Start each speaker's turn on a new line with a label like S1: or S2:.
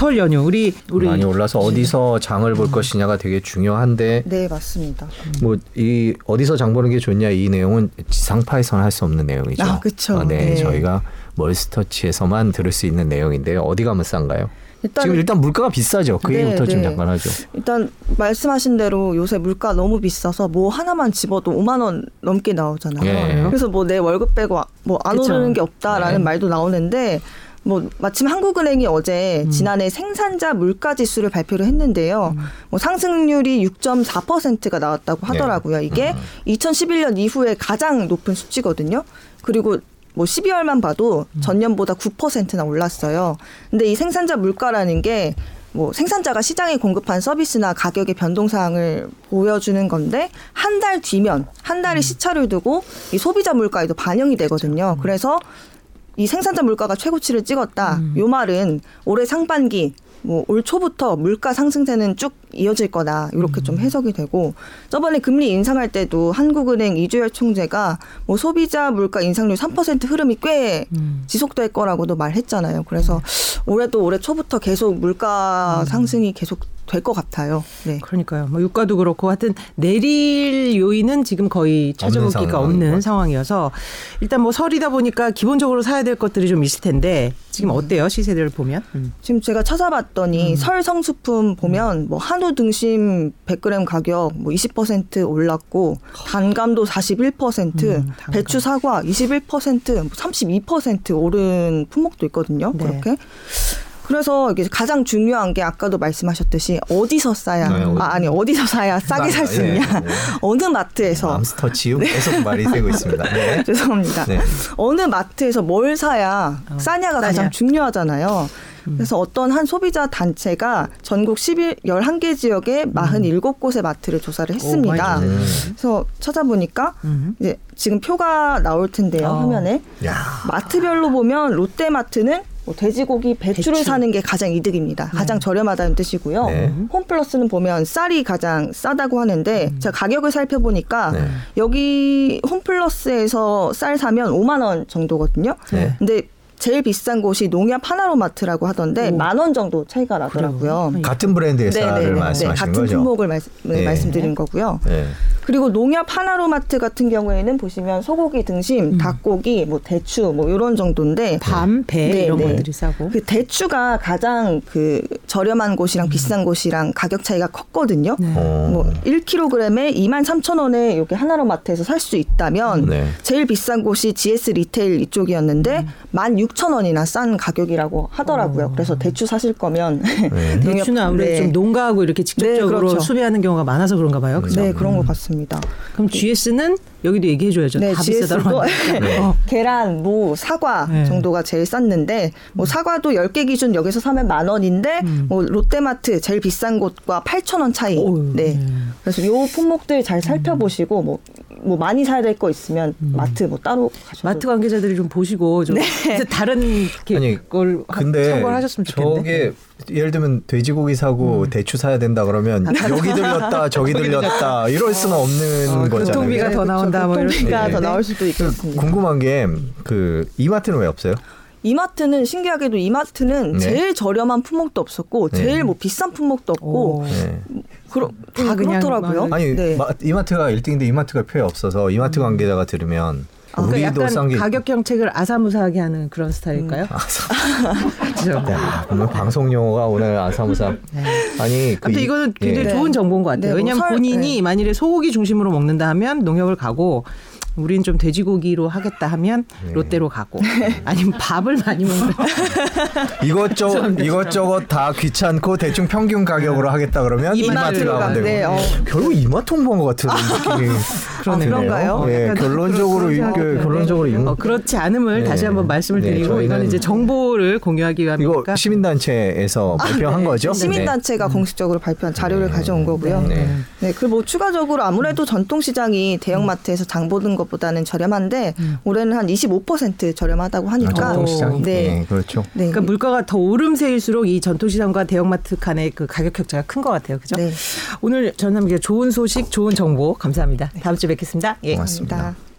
S1: 설 연휴 우리 우리
S2: 많이 올라서 어디서 장을 볼 것이냐가 되게 중요한데
S3: 네, 맞습니다.
S2: 뭐 이 어디서 장 보는 게 좋냐 이 내용은 지상파에서는 할 수 없는 내용이죠.
S3: 아, 그쵸.
S2: 네,
S3: 네.
S2: 저희가 멀스터치에서만 들을 수 있는 내용인데요. 어디 가면 싼가요?
S3: 일단
S2: 지금 일단 물가가 비싸죠. 그
S3: 네,
S2: 얘기부터 좀
S3: 네.
S2: 잠깐 하죠.
S3: 일단 말씀하신 대로 요새 물가 너무 비싸서 뭐 하나만 집어도 5만 원 넘게 나오잖아요.
S2: 예.
S3: 그래서 뭐 내 월급 빼고 뭐안
S1: 그쵸.
S3: 오르는 게 없다라는
S2: 네.
S3: 말도 나오는데 뭐 마침 한국은행이 어제 지난해 생산자 물가 지수를 발표를 했는데요. 뭐 상승률이 6.4%가 나왔다고 하더라고요. 이게 2011년 이후에 가장 높은 수치거든요. 그리고 뭐 12월만 봐도 전년보다 9%나 올랐어요. 근데 이 생산자 물가라는 게뭐 생산자가 시장에 공급한 서비스나 가격의 변동 사항을 보여주는 건데 한 달 뒤면 한 달의 시차를 두고 이 소비자 물가에도 반영이 되거든요. 그래서 이 생산자 물가가 최고치를 찍었다. 요 말은 올해 상반기 뭐 올 초부터 물가 상승세는 쭉 이어질 거다. 이렇게 좀 해석이 되고 저번에 금리 인상할 때도 한국은행 이주열 총재가 뭐 소비자 물가 인상률 3% 흐름이 꽤 지속될 거라고도 말했잖아요. 그래서 올해도 올해 초부터 계속 물가 상승이 계속 될 것 같아요. 네.
S1: 그러니까요. 뭐 유가도 그렇고 하여튼 내릴 요인은 지금 거의 찾아보기가 없는
S2: 것
S1: 상황이어서 일단 뭐 설이다 보니까 기본적으로 사야 될 것들이 좀 있을 텐데 지금 어때요 시세대를 보면? 음.
S3: 지금 제가 찾아봤더니 설 성수품 보면 뭐 한우 등심 100g 가격 뭐 20% 올랐고 단감도 41%,
S1: 음, 단감.
S3: 배추 사과 21%, 뭐32% 오른 품목도 있거든요.
S1: 네.
S3: 그렇게. 그래서 이게 가장 중요한 게 아까도 말씀하셨듯이 어디서 싸야
S2: 네, 어디-
S3: 아, 아니 어디서 사야 싸게 살수
S2: 예,
S3: 있냐
S2: 예.
S3: 어느 마트에서
S2: 암스터치요? 계속 말이 되고 있습니다. 네.
S3: 죄송합니다.
S2: 네.
S3: 어느 마트에서 뭘 사야
S1: 어,
S3: 싸냐가
S1: 싸냐.
S3: 가장 중요하잖아요. 그래서 어떤 한 소비자 단체가 전국 11, 11개 지역에 47곳의 마트를 조사를 했습니다.
S2: 음.
S3: 그래서 찾아보니까
S1: 음.
S3: 이제 지금 표가 나올 텐데요,
S1: 어.
S3: 화면에.
S2: 야.
S3: 마트별로 보면 롯데마트는 뭐 돼지고기, 배추를
S1: 배추.
S3: 사는 게 가장 이득입니다. 가장 저렴하다는 뜻이고요.
S2: 네.
S3: 홈플러스는 보면 쌀이 가장 싸다고 하는데 제가 가격을 살펴보니까
S2: 네.
S3: 여기 홈플러스에서 쌀 사면 5만 원 정도거든요.
S2: 네.
S3: 근데 제일 비싼 곳이 농협 하나로마트라고 하던데
S1: 오.
S3: 만원 정도 차이가 나더라고요.
S1: 그래요?
S2: 같은 브랜드의 쌀을
S3: 네네네.
S2: 말씀하시는
S3: 같은
S2: 거죠?
S3: 품목을 말씀,
S2: 네.
S3: 말씀드린 거고요.
S2: 네.
S3: 그리고 농협 하나로마트 같은 경우에는 보시면 소고기 등심, 닭고기, 뭐 대추 뭐 이런 정도인데
S1: 밤, 배
S3: 네,
S1: 이런
S3: 네.
S1: 것들이 싸고.
S3: 그 대추가 가장 그 저렴한 곳이랑 비싼 곳이랑 가격 차이가 컸거든요.
S1: 네.
S2: 어.
S3: 뭐 1kg에 2만 3천 원에 여기 하나로 마트에서 살 수 있다면
S2: 네.
S3: 제일 비싼 곳이 GS 리테일 이쪽이었는데 1만 6천 원이나 싼 가격이라고 하더라고요. 그래서 대추 사실 거면
S2: 네.
S3: 농협-
S1: 대추는 아무래도
S3: 네.
S1: 좀 농가하고 이렇게 직접적으로
S3: 네, 그렇죠.
S1: 수비하는 경우가 많아서 그런가 봐요. 그죠?
S3: 네 그런 것 같습니다.
S1: 그럼 GS는 여기도 얘기해줘야죠.
S3: 네,
S1: 다
S3: GS도
S1: 비싸다고. 하니까. 어.
S3: 계란, 무, 사과
S1: 네.
S3: 정도가 제일 쌌는데 뭐 사과도 10개 기준 여기서 사면 만 원인데 뭐 롯데마트 제일 비싼 곳과 8천 원 차이.
S1: 어휴,
S3: 네.
S1: 네.
S3: 그래서 요 품목들 잘 살펴보시고 뭐, 뭐 많이 사야 될 거 있으면 마트 뭐 따로 가셔도
S1: 마트 관계자들이 좀 보시고 좀 그래서 다른
S2: 아니,
S1: 걸 하-
S2: 근데
S1: 참고를 하셨으면 좋겠는데.
S2: 저게 예를 들면 돼지고기 사고 대추 사야 된다 그러면 여기 들렸다 저기 들렸다 이럴 수는 없는
S1: 어,
S2: 거잖아요.
S1: 교통비가
S3: 네,
S1: 더
S3: 그렇죠.
S1: 나온다 뭐
S3: 교통비가
S2: 네.
S3: 더 나올 수도 있겠습니다.
S2: 궁금한 게 그 이마트는 왜 없어요?
S3: 이마트는 신기하게도 이마트는
S2: 네.
S3: 제일 저렴한 품목도 없었고
S2: 네.
S3: 제일 뭐 비싼 품목도 없고
S1: 오.
S2: 네.
S3: 그러,
S1: 좀다 그냥
S3: 그렇더라고요.
S1: 막-
S2: 아니
S3: 네.
S2: 마- 이마트가 1등인데 이마트가 표에 없어서 이마트 관계자가 들으면
S1: 그러니까
S2: 우리도
S1: 약간
S2: 싼게
S1: 가격 정책을 아사무사하게 하는 그런 스타일일까요? 그죠?
S2: 야, 오늘 방송 용어가 오늘 아사무사. 아니, 그 이-
S1: 이거는 굉장히
S2: 예.
S1: 좋은 정보인 것 같아요.
S3: 네, 뭐
S1: 왜냐하면
S3: 설-
S1: 본인이 만일에 소고기 중심으로 먹는다 하면 농협을 가고 우리는 좀 돼지고기로 하겠다 하면
S2: 네.
S1: 롯데로 가고 아니면 밥을 많이 먹는
S2: 이것저것 이것저것 다 귀찮고 대충 평균 가격으로 하겠다 그러면
S1: 이마트로 가면
S3: 네, 어.
S2: 결국 이마트 홍보한 것 같은 느낌이
S1: 그러네요.
S3: 그런가요?
S2: 예,
S1: 약간
S2: 결론적으로
S1: 그런
S2: 이게
S1: 생각이
S2: 결론적으로. 이거
S1: 어, 그렇지 않음을
S2: 네.
S1: 다시 한번 말씀을
S2: 네,
S1: 드리고 이거는 이제 정보를 공유하기
S2: 이거
S1: 위함이니까
S2: 시민단체에서 발표한 거죠?
S3: 시민단체가 공식적으로 발표한 자료를
S2: 네.
S3: 가져온 거고요.
S2: 네.
S3: 네.
S2: 네.
S3: 그뭐 추가적으로 아무래도 전통시장이 대형마트에서 장 보는 것 보다는 저렴한데 올해는 한 25% 저렴하다고
S2: 아,
S3: 하니까
S2: 전통시장이
S3: 네.
S2: 네, 그렇죠.
S3: 네.
S1: 그러니까 물가가 더 오름세일수록 이 전통시장과 대형마트 간의 그 가격 격차가 큰 것 같아요. 그죠?
S3: 네.
S1: 오늘 전남기가 좋은 소식, 좋은 정보 감사합니다. 다음 주에 뵙겠습니다. 예.
S2: 고맙습니다.
S3: 감사합니다.